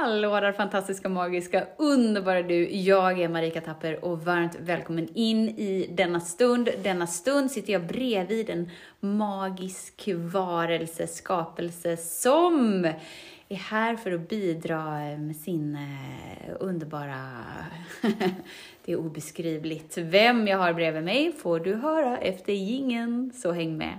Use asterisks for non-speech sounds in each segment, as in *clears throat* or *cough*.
Hallå där fantastiska, magiska, underbara du! Jag är Marika Tapper och varmt välkommen in i denna stund. Denna stund sitter jag bredvid en magisk varelse, skapelse som är här för att bidra med sin eh, underbara... *laughs* det är obeskrivligt. Vem jag har bredvid mig får du höra efter gingen, så häng med.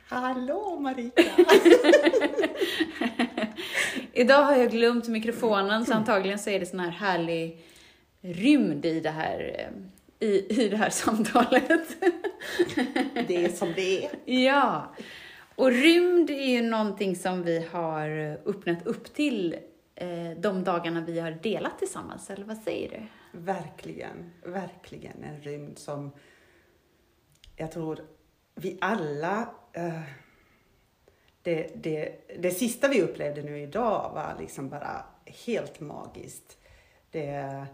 Hallå Marika! *laughs* Idag har jag glömt mikrofonen så antagligen så är det sån här härlig rymd i det här, eh, i, i det här samtalet. *laughs* Det är som det är. Ja, och rymd är ju någonting som vi har öppnat upp till eh, de dagarna vi har delat tillsammans, eller vad säger du? Verkligen, verkligen en rymd som jag tror vi alla uh, det, det, det sista vi upplevde nu idag var liksom bara helt magiskt. Det,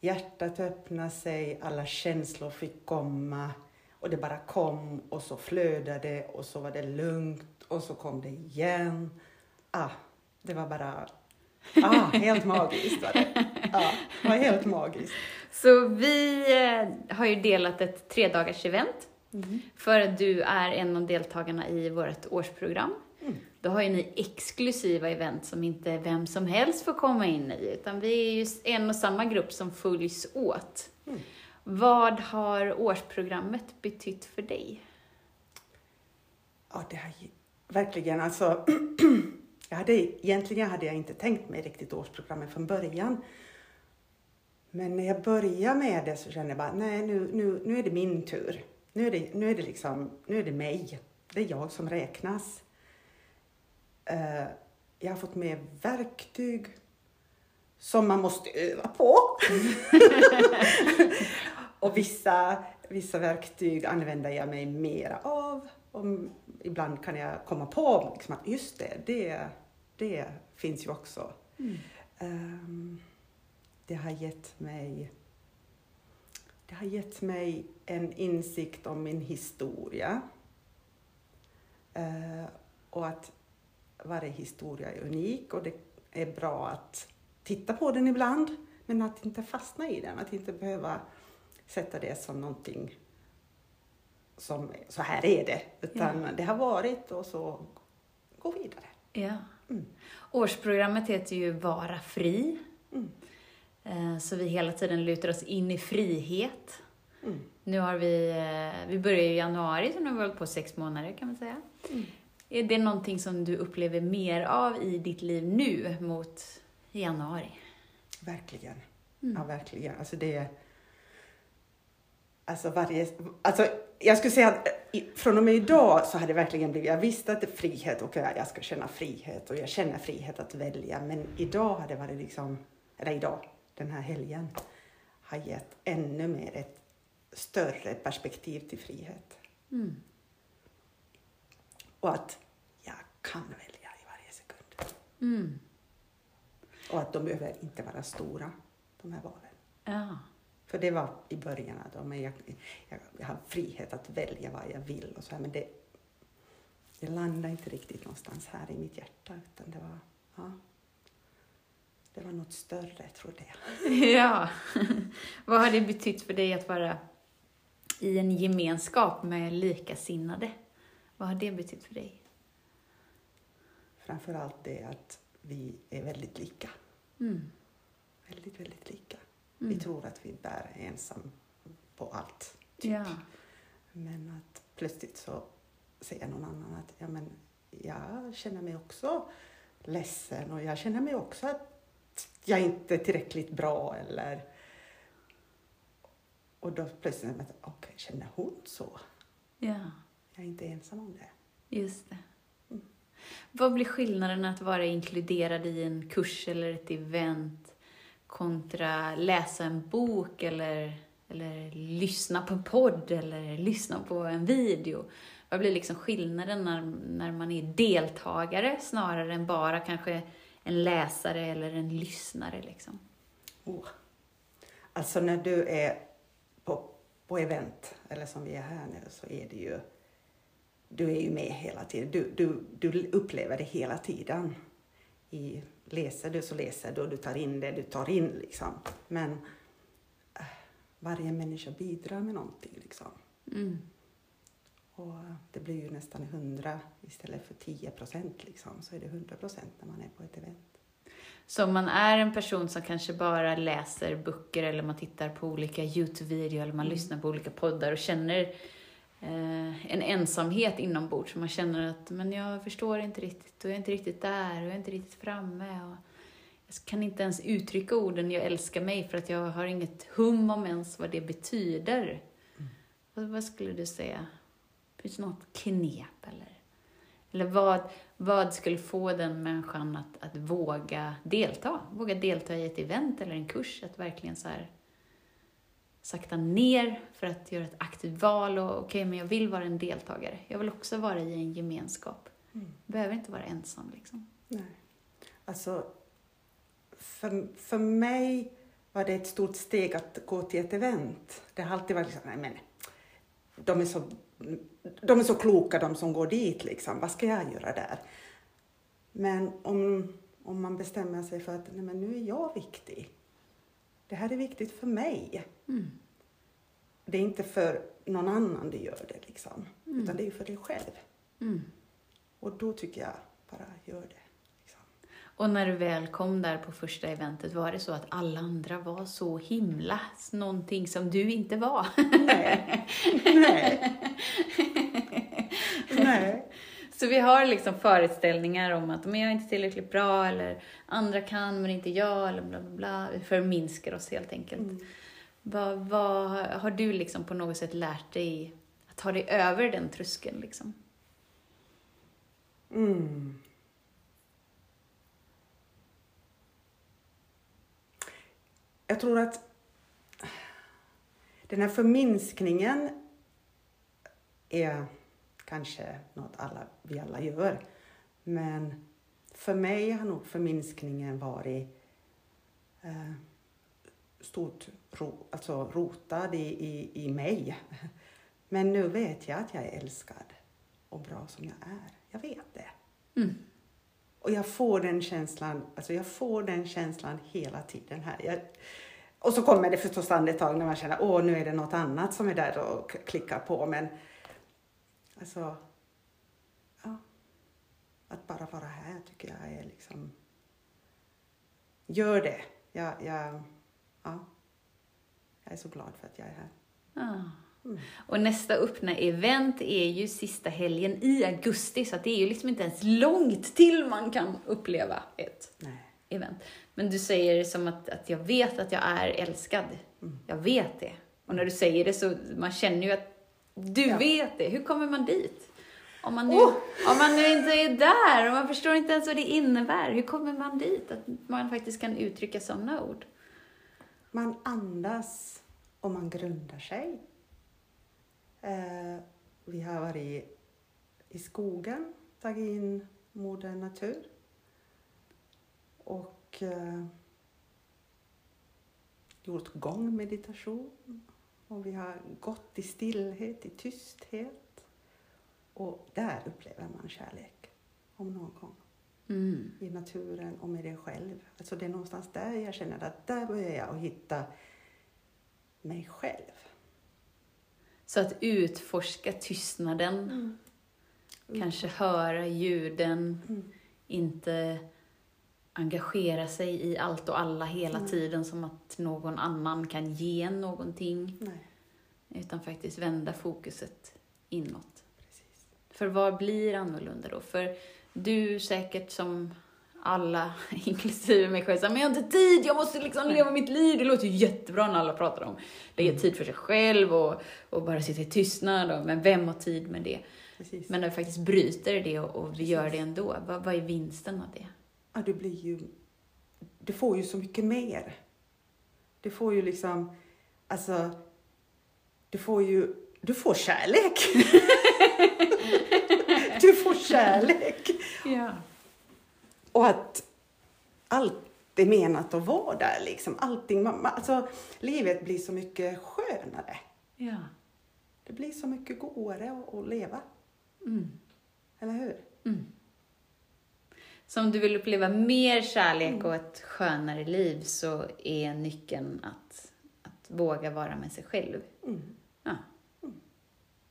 hjärtat öppnade sig, alla känslor fick komma och det bara kom och så flödade och så var det lugnt och så kom det igen. Ah, det var bara ah, helt magiskt var det. Ah, det var helt magiskt. Så vi eh, har ju delat ett tre dagars event Mm. För att du är en av deltagarna i vårt årsprogram. Mm. Då har ju ni exklusiva event som inte vem som helst får komma in i, utan vi är ju en och samma grupp som följs åt. Mm. Vad har årsprogrammet betytt för dig? Ja, det har verkligen alltså *clears throat* jag hade, egentligen hade jag inte tänkt mig riktigt årsprogrammet från början. Men när jag började med det så kände jag bara, nej nu, nu, nu är det min tur nu är det, nu är det liksom, nu är det mig. Det är jag som räknas. Uh, jag har fått med verktyg som man måste öva på. *laughs* och vissa, vissa verktyg använder jag mig mera av. Och ibland kan jag komma på liksom att just det, det, det finns ju också. Mm. Um, det har gett mig det har gett mig en insikt om min historia. Uh, och att varje historia är unik och det är bra att titta på den ibland, men att inte fastna i den, att inte behöva sätta det som någonting som så här är det, utan ja. det har varit och så gå vidare. Ja. Mm. Årsprogrammet heter ju Vara fri. Eh, så vi hela tiden lutar oss in i frihet. Mm. Nu har vi, eh, vi börjar i januari, så nu har vi hållit på sex månader kan man säga. Mm. Är det någonting som du upplever mer av i ditt liv nu mot januari? Verkligen. Mm. Ja, verkligen. Alltså det Alltså varje, alltså jag skulle säga att från och med idag så har det verkligen blivit, jag visste att det är frihet och jag ska känna frihet och jag känner frihet att välja men idag har det varit liksom, eller idag, den här helgen har gett ännu mer ett större perspektiv till frihet. Mm. Och att jag kan välja i varje sekund. Mm. Och att de behöver inte vara stora, de här valen. Ja. För det var i början, då, men jag, jag, jag har frihet att välja vad jag vill och så här, men det, det landade inte riktigt någonstans här i mitt hjärta, utan det var, ja det var något större, trodde jag. *laughs* ja. Vad har det betytt för dig att vara i en gemenskap med likasinnade? Vad har det betytt för dig? Framförallt det att vi är väldigt lika. Mm. Väldigt, väldigt lika. Mm. Vi tror att vi bär ensam på allt. Typ. Ja. Men att plötsligt så säger någon annan att ja, men jag känner mig också ledsen och jag känner mig också att jag är inte tillräckligt bra eller... Och då plötsligt, okej, okay, känner hon så? Ja. Jag är inte ensam om det. Just det. Mm. Vad blir skillnaden att vara inkluderad i en kurs eller ett event kontra läsa en bok eller, eller lyssna på en podd eller lyssna på en video? Vad blir liksom skillnaden när, när man är deltagare snarare än bara kanske en läsare eller en lyssnare? Liksom? Oh. Alltså när du är på, på event, eller som vi är här nu, så är det ju du är ju med hela tiden. Du, du, du upplever det hela tiden. I, läser du så läser du och du tar in det du tar in liksom. Men äh, varje människa bidrar med någonting liksom. Mm. Och det blir ju nästan 100 istället för 10 procent liksom. Så är det 100 procent när man är på ett event. Så om man är en person som kanske bara läser böcker eller man tittar på olika Youtube-videor eller man Mm. lyssnar på olika poddar och känner eh, en ensamhet inombords. Man känner att men jag förstår inte riktigt och jag är inte riktigt där och jag är inte riktigt framme. Och jag kan inte ens uttrycka orden jag älskar mig för att jag har inget hum om ens vad det betyder. Vad, vad skulle du säga? Finns det något knep eller? Eller vad, vad skulle få den människan att, att våga delta? Våga delta i ett event eller en kurs, att verkligen så här sakta ner för att göra ett aktivt val och okej, men jag vill vara en deltagare. Jag vill också vara i en gemenskap. Mm. Behöver inte vara ensam liksom. Nej. Alltså, för, för mig var det ett stort steg att gå till ett event. Det har alltid varit liksom, nej men, de är så, de är så kloka de som går dit liksom. Vad ska jag göra där? Men om, om man bestämmer sig för att nej men nu är jag viktig. Det här är viktigt för mig. Mm. Det är inte för någon annan du gör det liksom. Mm. Utan det är för dig själv. Mm. Och då tycker jag, bara gör det. Och när du väl kom där på första eventet, var det så att alla andra var så himla någonting som du inte var? Nej. Nej. Nej. *laughs* Så vi har liksom föreställningar om att men jag är inte tillräckligt bra eller andra kan men inte jag eller bla bla bla. Vi förminskar oss helt enkelt. Mm. Vad, vad har du liksom på något sätt lärt dig att ta dig över den tröskeln liksom? Mm. Jag tror att den här förminskningen är kanske något alla, vi alla gör. Men för mig har nog förminskningen varit eh, stort ro, alltså rotad i, i, i mig. Men nu vet jag att jag är älskad och bra som jag är. Jag vet det. Mm. Och jag får den känslan, alltså jag får den känslan hela tiden här. Jag, och så kommer det förstås andetag när man känner, åh nu är det något annat som är där och klickar på. Men alltså, ja. Att bara vara här tycker jag är liksom, gör det. Jag, jag, ja. jag är så glad för att jag är här. Ah. Mm. Och nästa öppna event är ju sista helgen i augusti, så det är ju liksom inte ens långt till man kan uppleva ett Nej. event. Men du säger som att, att jag vet att jag är älskad. Mm. Jag vet det. Och när du säger det så man känner ju att du Ja. vet det. Hur kommer man dit? Om man, nu, Oh! om man nu inte är där och man förstår inte ens vad det innebär, hur kommer man dit? Att man faktiskt kan uttrycka sådana ord. Man andas och man grundar sig. Eh, vi har varit i skogen, tagit in moder natur. Och eh, gjort gångmeditation. Och vi har gått i stillhet, i tysthet. Och där upplever man kärlek, om någon gång Mm. i naturen och med dig själv. Alltså det är någonstans där jag känner att där börjar jag att hitta mig själv. Så att utforska tystnaden, kanske höra ljuden, Mm. inte engagera sig i allt och alla hela tiden som att någon annan kan ge någonting, Nej, utan faktiskt vända fokuset inåt. precis. För vad blir annorlunda då? För du säkert som alla, *laughs* inklusive mig själv, säger, men jag har inte tid, jag måste liksom leva mitt liv. Det låter ju jättebra när alla pratar om lägga tid för sig själv och, och bara sitta i tystnad. Och, men vem har tid med det? Precis. Men när vi faktiskt bryter det och, och vi gör det ändå, vad, vad är vinsten av det? Ja, du blir ju... Du får ju så mycket mer. Du får ju liksom... Alltså... Du får ju... Du får kärlek. *laughs* du får kärlek. Ja. Och att allt är menat att vara där liksom. Allting, man, alltså, livet blir så mycket skönare. Ja. Det blir så mycket godare att, att leva. Mm. Eller hur? Så om du vill uppleva mer kärlek och ett skönare liv så är nyckeln att, att våga vara med sig själv. Mm. Ja.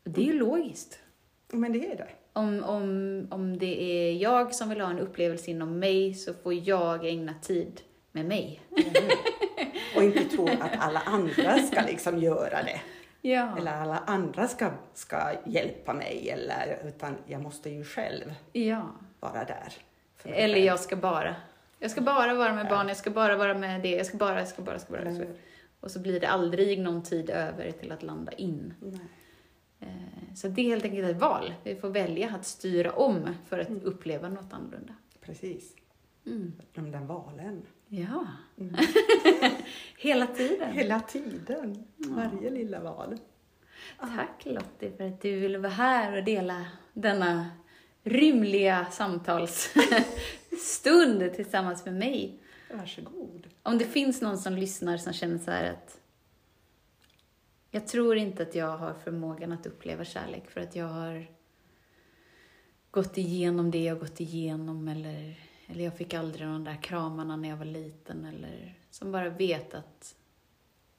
Och det är ju logiskt. Men det är det. Om, om, om det är jag som vill ha en upplevelse inom mig så får jag ägna tid med mig. Hur? *laughs* Och inte tro att alla andra ska liksom göra det. Ja. Eller alla andra ska, ska hjälpa mig. Eller, utan jag måste ju själv ja. vara där. Eller jag ska bara. Jag ska bara vara med barn, jag ska bara vara med det, jag ska bara, jag ska bara, jag ska bara. Hur? Och så blir det aldrig någon tid över till att landa in. Nej. Eh, Så det är helt enkelt ett val. Vi får välja att styra om för att uppleva något annorlunda. Precis. Mm. De där valen. Ja, Mm. *laughs* hela tiden. Hela tiden. Varje lilla val. Tack Lottie för att du ville vara här och dela denna rymliga samtalsstund *laughs* tillsammans med mig. Varsågod. Om det finns någon som lyssnar som känner så här att jag tror inte att jag har förmågan att uppleva kärlek för att jag har gått igenom det jag gått igenom eller, eller jag fick aldrig de där kramarna när jag var liten eller som bara vet att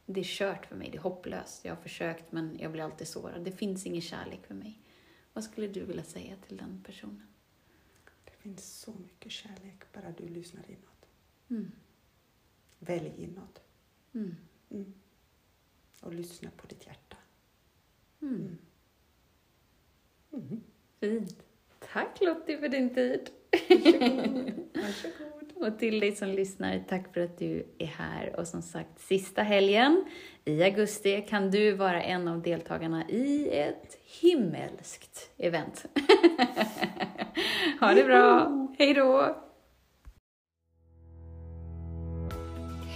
det är kört för mig, det är hopplöst. Jag har försökt men jag blir alltid sårad. Det finns ingen kärlek för mig. Vad skulle du vilja säga till den personen? Det finns så mycket kärlek bara du lyssnar inåt. Mm. Välj inåt. Mm. Mm. Och lyssna på ditt hjärta. Mm. Mm. Fint. Tack Lottie för din tid. Varsågod. *laughs* Varsågod. Och till dig som lyssnar, tack för att du är här. Och som sagt, sista helgen i augusti kan du vara en av deltagarna i ett himmelskt event. *laughs* ha det bra! Hej då!